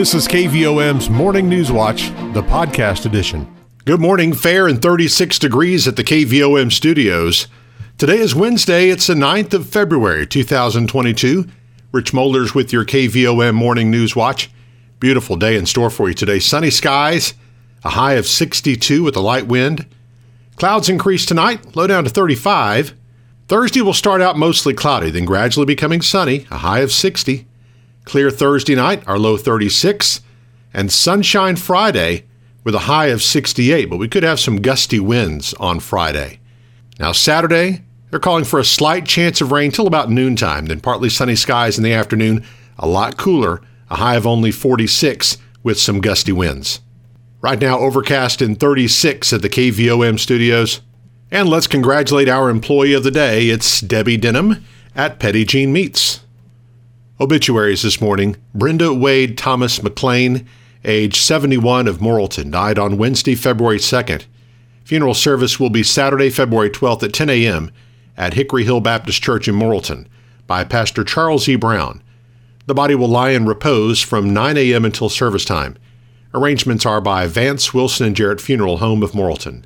This is KVOM's Morning News Watch, the podcast edition. Good morning, fair and 36 degrees at the KVOM studios. Today is Wednesday, it's the 9th of February, 2022. Rich Molders with your KVOM Morning News Watch. Beautiful day in store for you today. Sunny skies, a high of 62 with a light wind. Clouds increase tonight, low down to 35. Thursday will start out mostly cloudy, then gradually becoming sunny, a high of 60. Clear Thursday night, our low 36, and sunshine Friday with a high of 68, but we could have some gusty winds on Friday. Now, Saturday, they're calling for a slight chance of rain till about noontime, then partly sunny skies in the afternoon, a lot cooler, a high of only 46 with some gusty winds. Right now, overcast in 36 at the KVOM studios. And let's congratulate our employee of the day. It's Debbie Denham at Petit Jean Meats. Obituaries this morning Brenda Wade Thomas McLean, age 71 of Morrilton, died on Wednesday, February 2nd. Funeral service will be Saturday, February 12th at 10 a.m. at Hickory Hill Baptist Church in Morrilton by Pastor Charles E. Brown. The body will lie in repose from 9 a.m. until service time. Arrangements are by Vance Wilson and Jarrett Funeral Home of Morrilton.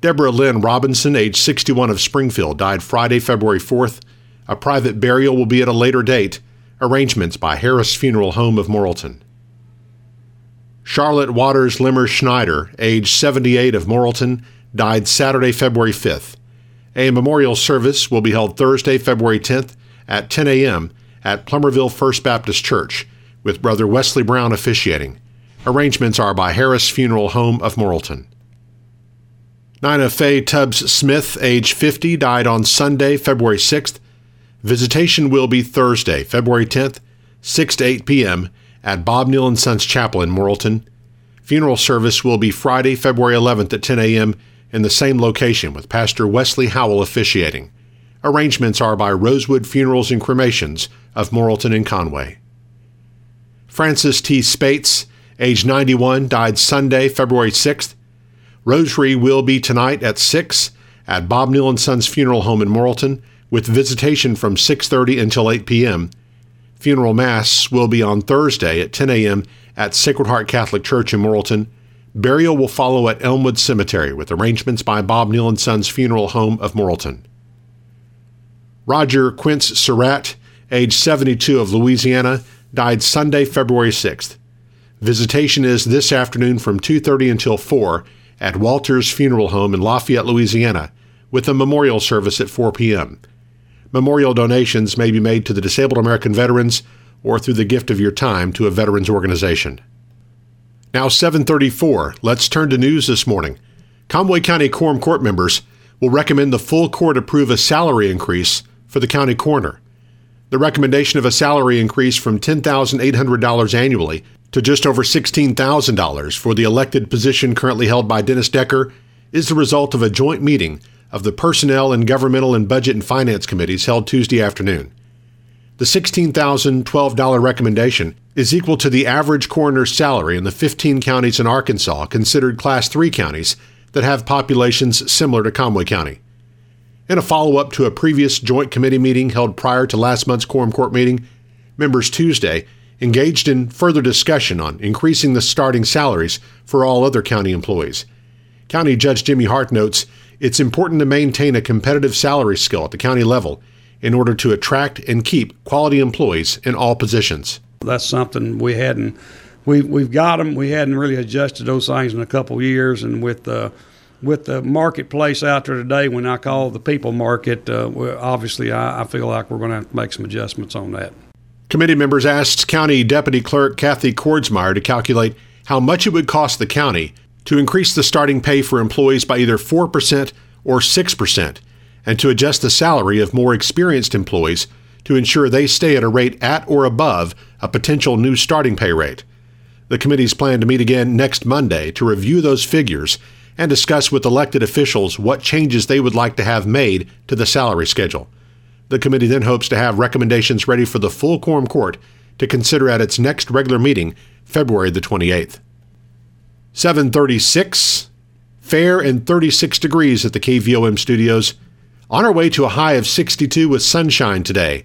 Deborah Lynn Robinson, age 61 of Springfield, died Friday, February 4th a private burial will be at a later date. Arrangements by Harris Funeral Home of Morrilton. Charlotte Waters Limmer Schneider, age 78 of Morrilton, died Saturday, February 5th. A memorial service will be held Thursday, February 10th at 10 a.m. at Plumerville First Baptist Church, with Brother Wesley Brown officiating. Arrangements are by Harris Funeral Home of Morrilton. Nina Faye Tubbs Smith, age 50, died on Sunday, February 6th Visitation will be Thursday, February 10th, 6 to 8 p.m. at Bob Neal and Sons Chapel in Morrilton. Funeral service will be Friday, February 11th at 10 a.m. in the same location with Pastor Wesley Howell officiating. Arrangements are by Rosewood Funerals and Cremations of Morrilton and Conway. Francis T. Spates, age 91, died Sunday, February 6th. Rosary will be tonight at 6 at Bob Neal and Sons Funeral Home in Morrilton with visitation from 6:30 until 8 p.m. Funeral mass will be on Thursday at 10 a.m. at Sacred Heart Catholic Church in Morrilton. Burial will follow at Elmwood Cemetery with arrangements by Bob Neal and Sons Funeral Home of Morrilton. Roger Quince Surratt, age 72 of Louisiana, died Sunday, February 6th. Visitation is this afternoon from 2:30 until 4 at Walters Funeral Home in Lafayette, Louisiana, with a memorial service at 4 p.m. Memorial donations may be made to the disabled American veterans or through the gift of your time to a veterans organization. Now 734, let's turn to news this morning. Conway County Quorum Court members will recommend the full court approve a salary increase for the county coroner. The recommendation of a salary increase from $10,800 annually to just over $16,000 for the elected position currently held by Dennis Decker is the result of a joint meeting of the Personnel and Governmental and Budget and Finance Committees held Tuesday afternoon. The $16,012 recommendation is equal to the average coroner's salary in the 15 counties in Arkansas considered Class 3 counties that have populations similar to Conway County. In a follow up to a previous joint committee meeting held prior to last month's Quorum Court meeting, members Tuesday engaged in further discussion on increasing the starting salaries for all other county employees. County Judge Jimmy Hart notes it's important to maintain a competitive salary scale at the county level in order to attract and keep quality employees in all positions. That's something we hadn't. We we've got them. We hadn't really adjusted those things in a couple years, and with the with the marketplace out there today, when I call the people market, uh, obviously I, I feel like we're going to have to make some adjustments on that. Committee members asked County Deputy Clerk Kathy Kordsmeyer to calculate how much it would cost the county to increase the starting pay for employees by either 4% or 6%, and to adjust the salary of more experienced employees to ensure they stay at a rate at or above a potential new starting pay rate. The committees plan to meet again next Monday to review those figures and discuss with elected officials what changes they would like to have made to the salary schedule. The committee then hopes to have recommendations ready for the full quorum court to consider at its next regular meeting, February the 28th. 736, fair and 36 degrees at the KVOM studios. On our way to a high of 62 with sunshine today.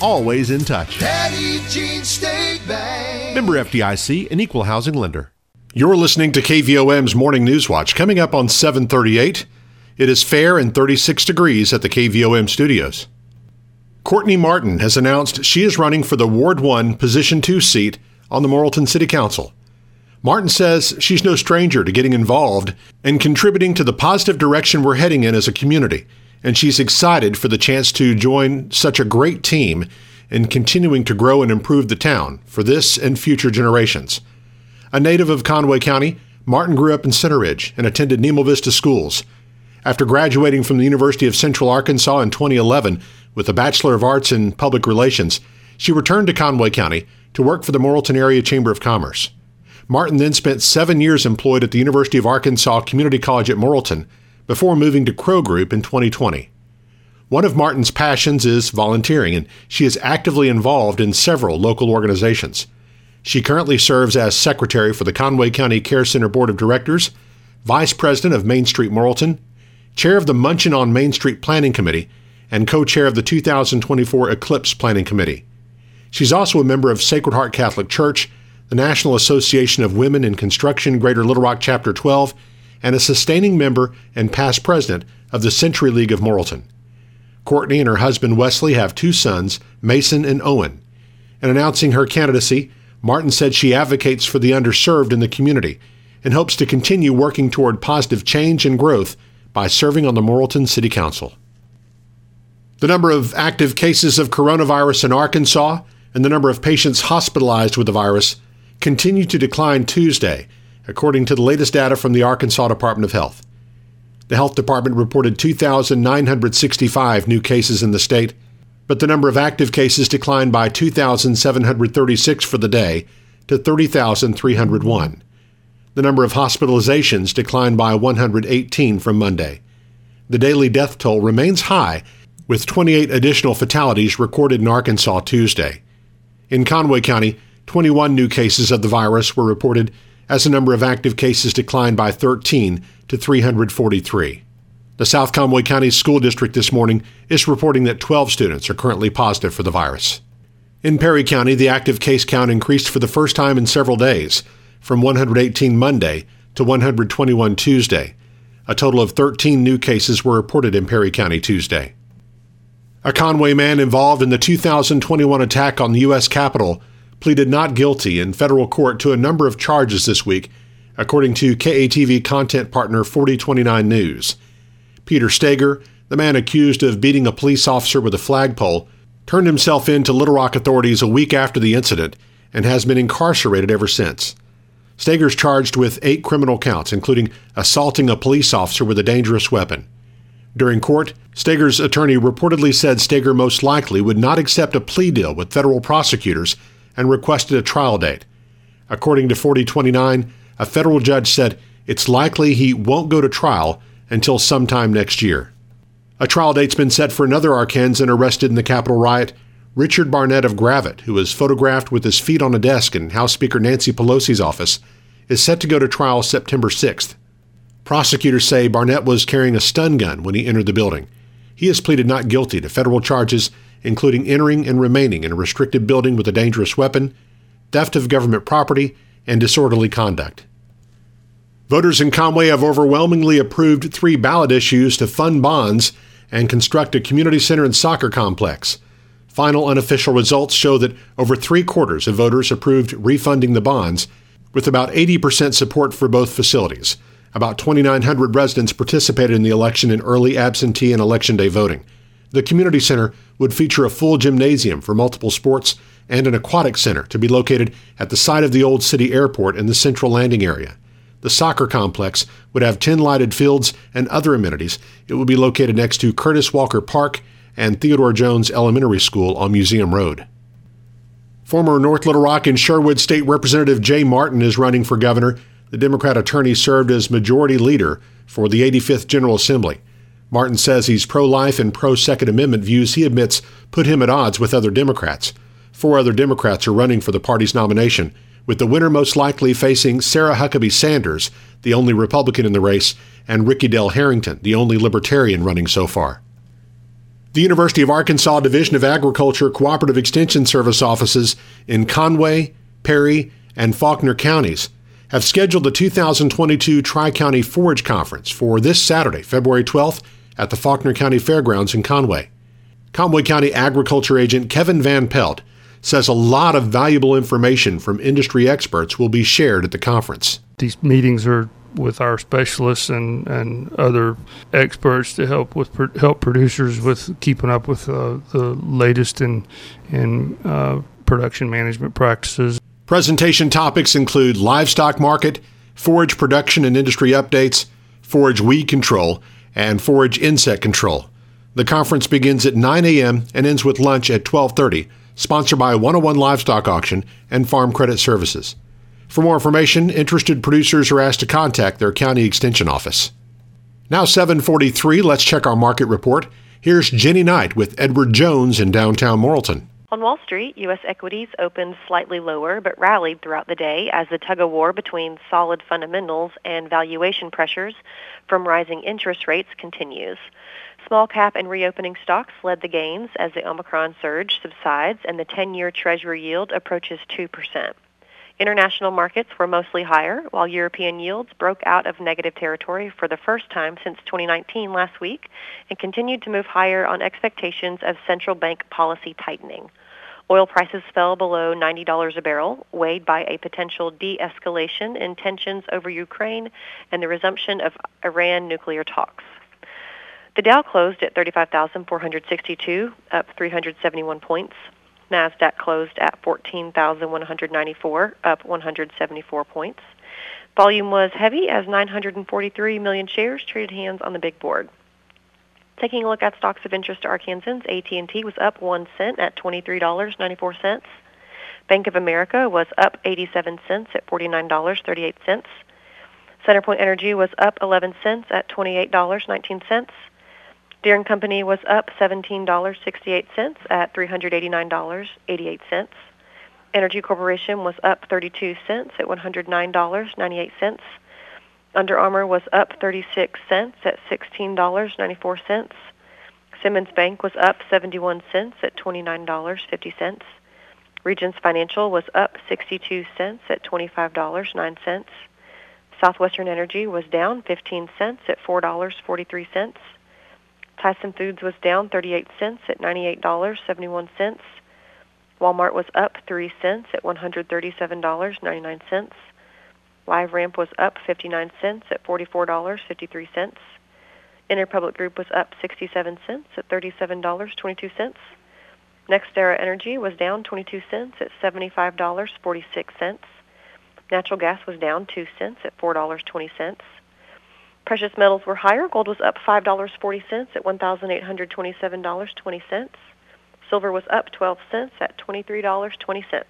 always in touch. Petit Jean State Bank. Member FDIC, an equal housing lender. You're listening to KVOM's Morning News Watch. Coming up on 738, it is fair and 36 degrees at the KVOM studios. Courtney Martin has announced she is running for the Ward 1 Position 2 seat on the Morrilton City Council. Martin says she's no stranger to getting involved and contributing to the positive direction we're heading in as a community, and she's excited for the chance to join such a great team in continuing to grow and improve the town for this and future generations. A native of Conway County, Martin grew up in Center Ridge and attended Nemo Vista schools. After graduating from the University of Central Arkansas in 2011 with a Bachelor of Arts in Public Relations, she returned to Conway County to work for the Morrilton Area Chamber of Commerce. Martin then spent seven years employed at the University of Arkansas Community College at Morrilton before moving to Crow Group in 2020. One of Martin's passions is volunteering, and she is actively involved in several local organizations. She currently serves as secretary for the Conway County Care Center Board of Directors, vice president of Main Street Morrilton, chair of the Munchin on Main Street Planning Committee, and co chair of the 2024 Eclipse Planning Committee. She's also a member of Sacred Heart Catholic Church, the National Association of Women in Construction Greater Little Rock Chapter 12, and a sustaining member and past president of the Century League of Morrilton. Courtney and her husband Wesley have two sons, Mason and Owen. In announcing her candidacy, Martin said she advocates for the underserved in the community and hopes to continue working toward positive change and growth by serving on the Morrilton City Council. The number of active cases of coronavirus in Arkansas and the number of patients hospitalized with the virus continued to decline Tuesday, according to the latest data from the Arkansas Department of Health. The health department reported 2,965 new cases in the state, but the number of active cases declined by 2,736 for the day to 30,301. The number of hospitalizations declined by 118 from Monday. The daily death toll remains high, with 28 additional fatalities recorded in Arkansas Tuesday. In Conway County, 21 new cases of the virus were reported as the number of active cases declined by 13 to 343. The South Conway County School District this morning is reporting that 12 students are currently positive for the virus. In Perry County, the active case count increased for the first time in several days, from 118 Monday to 121 Tuesday. A total of 13 new cases were reported in Perry County Tuesday. A Conway man involved in the 2021 attack on the U.S. Capitol pleaded not guilty in federal court to a number of charges this week, according to KATV content partner 4029 News. Peter Stager, the man accused of beating a police officer with a flagpole, turned himself in to Little Rock authorities a week after the incident and has been incarcerated ever since. Stager's charged with eight criminal counts, including assaulting a police officer with a dangerous weapon. During court, Stager's attorney reportedly said Stager most likely would not accept a plea deal with federal prosecutors and requested a trial date. According to 4029, a federal judge said it's likely he won't go to trial until sometime next year. A trial date's been set for another Arkansan arrested in the Capitol riot, Richard Barnett of Gravette, who was photographed with his feet on a desk in House Speaker Nancy Pelosi's office, is set to go to trial September 6th. Prosecutors say Barnett was carrying a stun gun when he entered the building. He has pleaded not guilty to federal charges including entering and remaining in a restricted building with a dangerous weapon, theft of government property, and disorderly conduct. Voters in Conway have overwhelmingly approved three ballot issues to fund bonds and construct a community center and soccer complex. Final unofficial results show that over three quarters of voters approved refunding the bonds, with about 80% support for both facilities. About 2,900 residents participated in the election in early absentee and election day voting. The community center would feature a full gymnasium for multiple sports and an aquatic center to be located at the site of the old city airport in the central landing area. The soccer complex would have 10 lighted fields and other amenities. It would be located next to Curtis Walker Park and Theodore Jones Elementary School on Museum Road. Former North Little Rock and Sherwood State Representative Jay Martin is running for governor. The Democrat attorney served as majority leader for the 85th General Assembly. Martin says he's pro life and pro Second Amendment views he admits put him at odds with other Democrats. Four other Democrats are running for the party's nomination, with the winner most likely facing Sarah Huckabee Sanders, the only Republican in the race, and Ricky Dale Harrington, the only Libertarian running so far. The University of Arkansas Division of Agriculture Cooperative Extension Service offices in Conway, Perry, and Faulkner counties have scheduled the 2022 Tri County Forage Conference for this Saturday, February 12th, at the Faulkner County Fairgrounds in Conway. Conway County Agriculture Agent Kevin Van Pelt says a lot of valuable information from industry experts will be shared at the conference. These meetings are with our specialists and, and other experts to help with help producers with keeping up with uh, the latest in in uh, production management practices. Presentation topics include livestock market, forage production and industry updates, forage weed control, and forage insect control. The conference begins at 9 a.m. and ends with lunch at 12:30. Sponsored by 101 Livestock Auction and Farm Credit Services. For more information, interested producers are asked to contact their county extension office. Now 743, let's check our market report. Here's Jenny Knight with Edward Jones in downtown Morrilton. On Wall Street, U.S. equities opened slightly lower but rallied throughout the day as the tug of war between solid fundamentals and valuation pressures from rising interest rates continues. Small cap and reopening stocks led the gains as the Omicron surge subsides and the 10-year Treasury yield approaches 2%. International markets were mostly higher, while European yields broke out of negative territory for the first time since 2019 last week and continued to move higher on expectations of central bank policy tightening. Oil prices fell below $90 a barrel, weighed by a potential de-escalation in tensions over Ukraine and the resumption of Iran nuclear talks. The Dow closed at 35,462, up 371 points. NASDAQ closed at 14,194, up 174 points. Volume was heavy as 943 million shares traded hands on the big board. Taking a look at stocks of interest to Arkansans, AT&T was up 1 cent at $23.94. Bank of America was up 87 cents at $49.38. CenterPoint Energy was up 11 cents at $28.19. Deere & Company was up $17.68 at $389.88. Entergy Corporation was up 32 cents at $109.98. Under Armour was up 36 cents at $16.94. Simmons Bank was up 71 cents at $29.50. Regions Financial was up 62 cents at $25.09. Southwestern Energy was down 15 cents at $4.43. Tyson Foods was down 38 cents at $98.71. Walmart was up 3 cents at $137.99. LiveRamp was up 59 cents at $44.53. Interpublic Group was up 67 cents at $37.22. NextEra Energy was down 22 cents at $75.46. Natural gas was down 2 cents at $4.20. Precious metals were higher. Gold was up $5.40 at $1,827.20. Silver was up 12 cents at $23.20.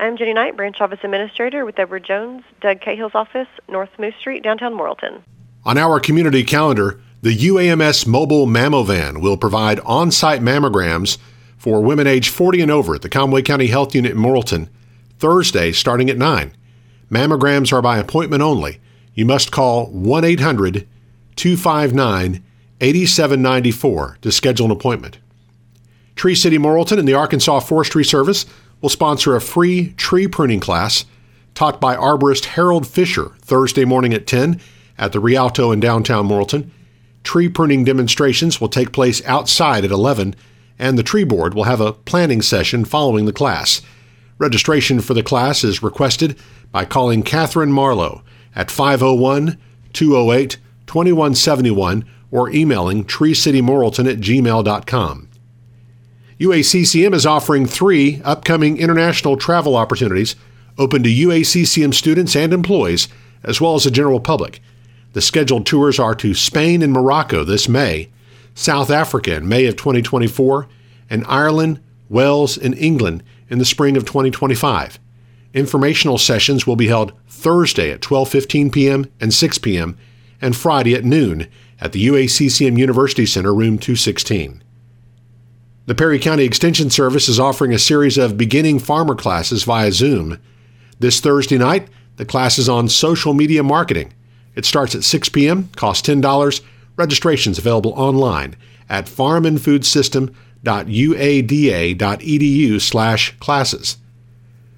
I'm Jenny Knight, Branch Office Administrator with Edward Jones, Doug Cahill's office, North Moose Street, downtown Morrilton. On our community calendar, the UAMS mobile mammovan will provide on-site mammograms for women age 40 and over at the Conway County Health Unit in Morrilton, Thursday starting at 9. Mammograms are by appointment only you must call 1 800 259 8794 to schedule an appointment. Tree City Morrilton and the Arkansas Forestry Service will sponsor a free tree pruning class taught by arborist Harold Fisher Thursday morning at 10 at the Rialto in downtown Morrilton. Tree pruning demonstrations will take place outside at 11, and the tree board will have a planning session following the class. Registration for the class is requested by calling Catherine Marlowe at 501 208 2171 or emailing treecitymorrilton at gmail.com. UACCM is offering three upcoming international travel opportunities open to UACCM students and employees, as well as the general public. The scheduled tours are to Spain and Morocco this May, South Africa in May of 2024, and Ireland, Wales, and England in the spring of 2025. Informational sessions will be held Thursday at 12:15 p.m. and 6 p.m. and Friday at noon at the UACCM University Center, room 216. The Perry County Extension Service is offering a series of beginning farmer classes via Zoom. This Thursday night, the class is on social media marketing. It starts at 6 p.m., costs $10. Registrations available online at farmandfoodsystem.uada.edu slash classes.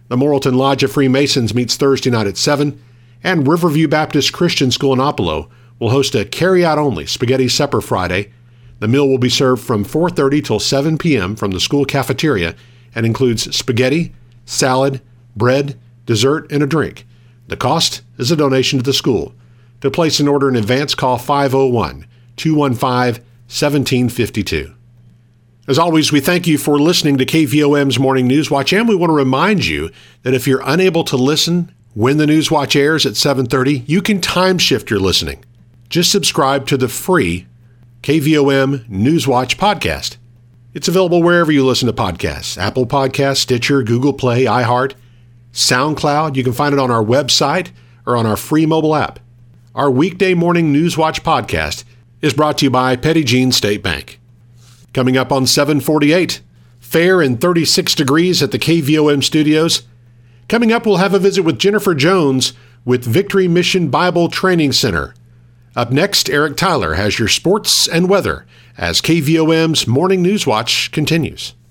The Morrilton Lodge of Freemasons meets Thursday night at 7, and Riverview Baptist Christian School in Oppelo will host a carry-out only spaghetti supper Friday. The meal will be served from 4:30 till 7 p.m. from the school cafeteria and includes spaghetti, salad, bread, dessert, and a drink. The cost is a donation to the school. To place an order in advance, call 501 215 1752. As always, we thank you for listening to KVOM's Morning News Watch, and we want to remind you that if you're unable to listen when the News Watch airs at 7:30, you can time shift your listening. Just subscribe to the free KVOM News Watch podcast. It's available wherever you listen to podcasts: Apple Podcasts, Stitcher, Google Play, iHeart, SoundCloud. You can find it on our website or on our free mobile app. Our weekday morning News Watch podcast is brought to you by Petit Jean State Bank. Coming up on 748, fair and 36 degrees at the KVOM studios. Coming up, we'll have a visit with Jennifer Jones with Victory Mission Bible Training Center. Up next, Eric Tyler has your sports and weather as KVOM's Morning News Watch continues.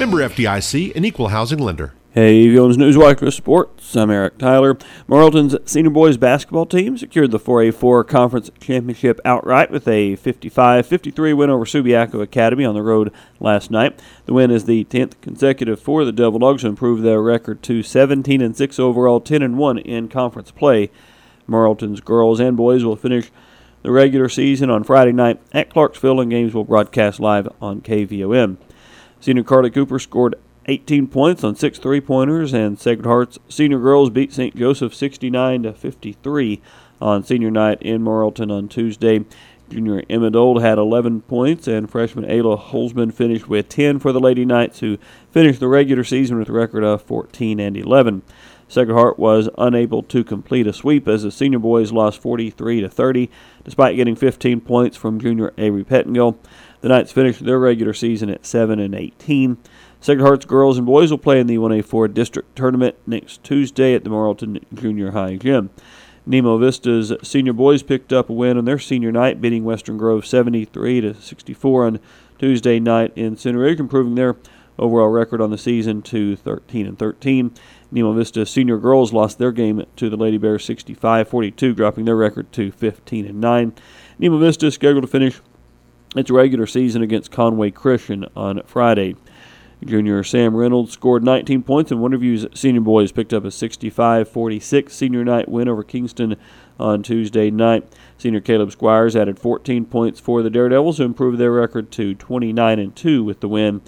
Member FDIC, an equal housing lender. Hey, Villains with Sports. I'm Eric Tyler. Morrilton's senior boys basketball team secured the 4A4 conference championship outright with a 55-53 win over Subiaco Academy on the road last night. The win is the 10th consecutive for the Devil Dogs to improve their record to 17 and 6 overall, 10 and 1 in conference play. Morrilton's girls and boys will finish the regular season on Friday night at Clarksville, and games will broadcast live on KVOM. Senior Carly Cooper scored 18 points on six three-pointers, and Sacred Heart's senior girls beat St. Joseph 69 to 53 on senior night in Morrilton on Tuesday. Junior Emma Dold had 11 points, and freshman Ayla Holzman finished with 10 for the Lady Knights, who finished the regular season with a record of 14 and 11. Sacred Heart was unable to complete a sweep as the senior boys lost 43 to 30, despite getting 15 points from junior Avery Pettingill. The Knights finished their regular season at 7 and 18. Sacred Hearts girls and boys will play in the 1A4 district tournament next Tuesday at the Morrilton Junior High Gym. Nemo Vista's senior boys picked up a win on their senior night, beating Western Grove 73 to 64 on Tuesday night in Center Ridge, improving their overall record on the season to 13 and 13. Nemo Vista senior girls lost their game to the Lady Bears 65-42, dropping their record to 15 and 9. Nemo Vista is scheduled to finish its regular season against Conway Christian on Friday. Junior Sam Reynolds scored 19 points, and Wonderview's senior boys picked up a 65 46 senior night win over Kingston on Tuesday night. Senior Caleb Squires added 14 points for the Daredevils, who improved their record to 29 and 2 with the win.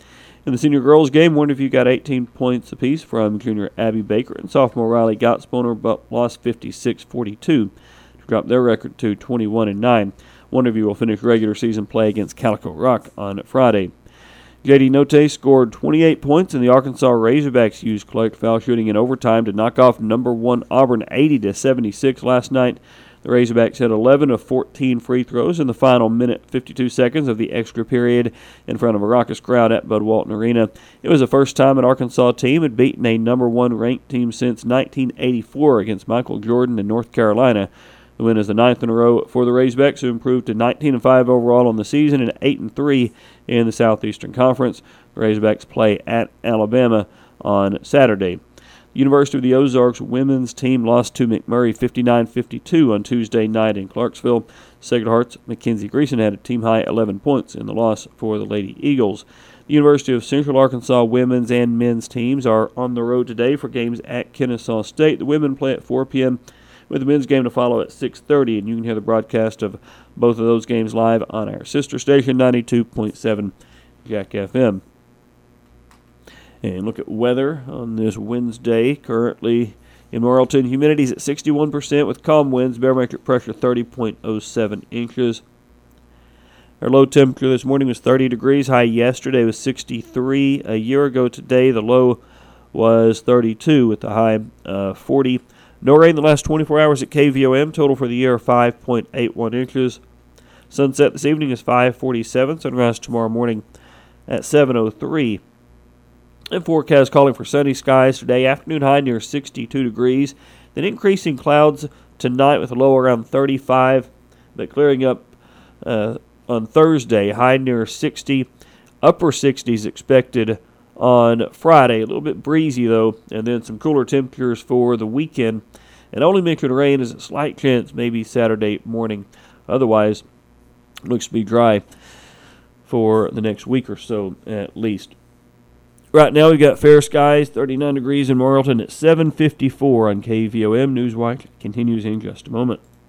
In the senior girls game, Wonderview got 18 points apiece from junior Abby Baker, and sophomore Riley Gottsponer but lost 56 42 to drop their record to 21 and 9. Wonderview will finish regular season play against Calico Rock on Friday. JD Notae scored 28 points, and the Arkansas Razorbacks used collect foul shooting in overtime to knock off number one Auburn 80 to 76 last night. The Razorbacks had 11 of 14 free throws in the final minute 52 seconds of the extra period in front of a raucous crowd at Bud Walton Arena. It was the first time an Arkansas team had beaten a number one ranked team since 1984 against Michael Jordan in North Carolina. The win is the ninth in a row for the Razorbacks, who improved to 19 and 5 overall on the season and 8 and 3 in the Southeastern Conference. The Razorbacks play at Alabama on Saturday. The University of the Ozarks women's team lost to McMurry 59-52 on Tuesday night in Clarksville. Sacred Heart's Mackenzie Greason had a team high 11 points in the loss for the Lady Eagles. The University of Central Arkansas women's and men's teams are on the road today for games at Kennesaw State. The women play at 4 p.m. with the men's game to follow at 6:30, and you can hear the broadcast of both of those games live on our sister station 92.7 Jack FM. And look at weather on this Wednesday. Currently in Morrilton, humidity is at 61% with calm winds, barometric pressure 30.07 inches. Our low temperature this morning was 30 degrees. High yesterday was 63. A year ago today, the low was 32 with the high uh, 40. No rain the last 24 hours at KVOM. Total for the year 5.81 inches. Sunset this evening is 5:47. Sunrise tomorrow morning at 7:03. And forecast calling for sunny skies today. Afternoon high near 62 degrees. Then increasing clouds tonight with a low around 35, but clearing up uh, on Thursday. High near 60. Upper 60s expected on Friday. A little bit breezy though, and then some cooler temperatures for the weekend. And only mention of rain is a slight chance maybe Saturday morning. Otherwise, looks to be dry for the next week or so at least. Right now we've got fair skies, 39 degrees in Morrilton at 7:54 on KVOM. Newswatch continues in just a moment.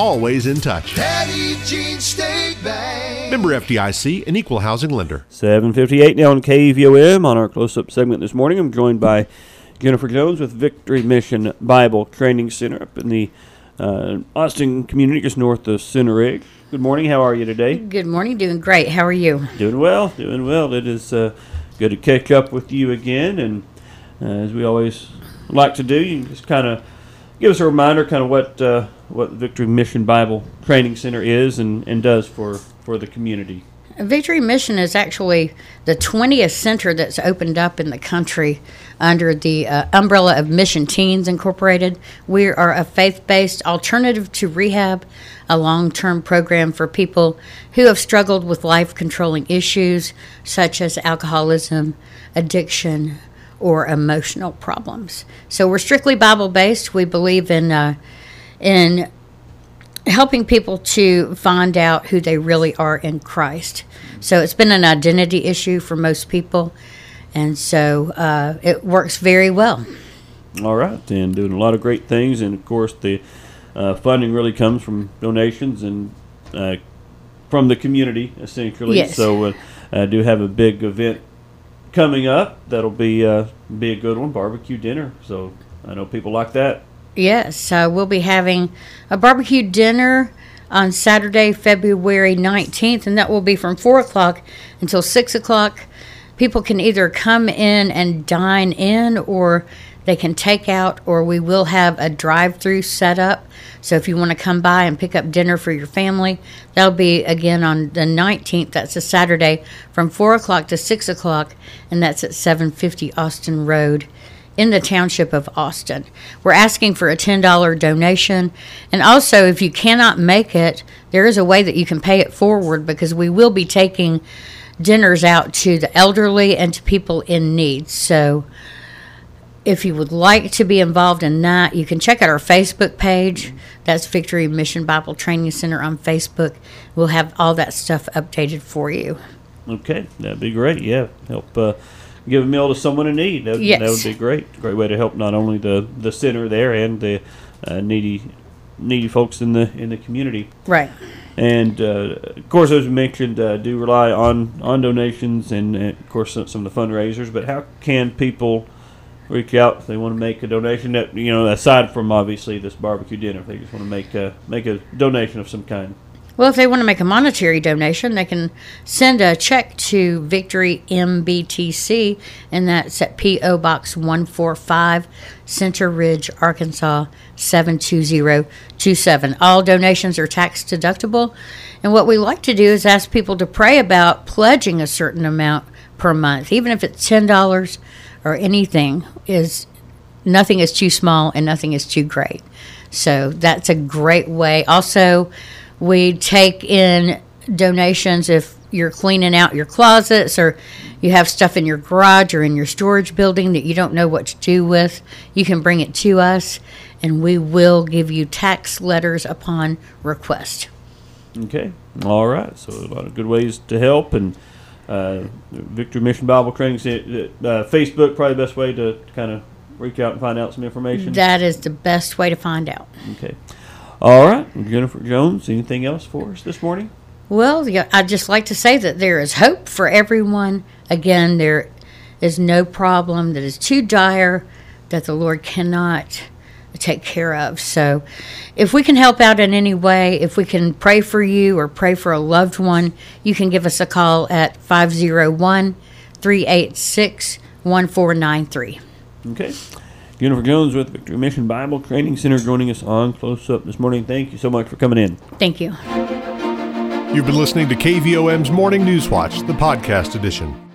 always in touch. Petit Jean State Bank. Member FDIC, an equal housing lender. 7:58 now on KVOM on our close-up segment this morning. I'm joined by Jennifer Jones with Victory Mission Bible Training Center up in the uh, Austin community, just north of Center Ridge. Good morning. How are you today? Good morning. Doing great. How are you? Doing well. Doing well. It is uh, good to catch up with you again, and uh, as we always like to do, you can just kind of give us a reminder, kind of what uh, what Victory Mission Bible Training Center is and, and does for for the community. Victory Mission is actually the 20th center that's opened up in the country under the uh, umbrella of Mission Teens Incorporated. We are a faith based alternative to rehab, a long term program for people who have struggled with life controlling issues such as alcoholism, addiction, or emotional problems. So we're strictly Bible based. We believe in uh, in helping people to find out who they really are in Christ. So it's been an identity issue for most people, and so uh, it works very well. All right, and doing a lot of great things, and of course the uh, funding really comes from donations and uh, from the community essentially. Yes. So uh, I do have a big event coming up that'll be uh, be a good one, barbecue dinner. So I know people like that. Yes, uh, we'll be having a barbecue dinner on Saturday, February 19th, and that will be from 4 o'clock until 6 o'clock. People can either come in and dine in, or they can take out, or we will have a drive through set up. So if you want to come by and pick up dinner for your family, that'll be again on the 19th. That's a Saturday from 4 o'clock to 6 o'clock, and that's at 750 Austin Road in the township of Austin. We're asking for a $10 donation. And also, if you cannot make it, there is a way that you can pay it forward because we will be taking dinners out to the elderly and to people in need. So, if you would like to be involved in that, you can check out our Facebook page. That's Victory Mission Bible Training Center on Facebook. We'll have all that stuff updated for you. Okay, that'd be great. Yeah, help uh, give a meal to someone in need. That, Yes. that would be great. Great way to help not only the the center there and the uh, needy needy folks in the in the community. Right. And uh, of course, as we mentioned, uh, do rely on on donations and, uh, of course some, some of the fundraisers. But how can people reach out if they want to make a donation? That you know, aside from obviously this barbecue dinner, if they just want to make a make a donation of some kind. Well, if they want to make a monetary donation, they can send a check to Victory MBTC, and that's at P.O. Box 145, Center Ridge, Arkansas 72027. All donations are tax deductible. And what we like to do is ask people to pray about pledging a certain amount per month, even if it's $10 or anything, is nothing is too small and nothing is too great. So that's a great way. Also, we take in donations if you're cleaning out your closets or you have stuff in your garage or in your storage building that you don't know what to do with. You can bring it to us and we will give you tax letters upon request. Okay. All right. So a lot of good ways to help and uh, Victory Mission Bible Training Center, uh, Facebook probably the best way to kind of reach out and find out some information. That is the best way to find out. Okay. All right. Jennifer Jones, anything else for us this morning? Well, yeah, I'd just like to say that there is hope for everyone. Again, there is no problem that is too dire that the Lord cannot take care of. So, if we can help out in any way, if we can pray for you or pray for a loved one, you can give us a call at 501 386 1493. Okay. Jennifer Jones with Victory Mission Bible Training Center joining us on Close Up this morning. Thank you so much for coming in. Thank you. You've been listening to KVOM's Morning News Watch, the podcast edition.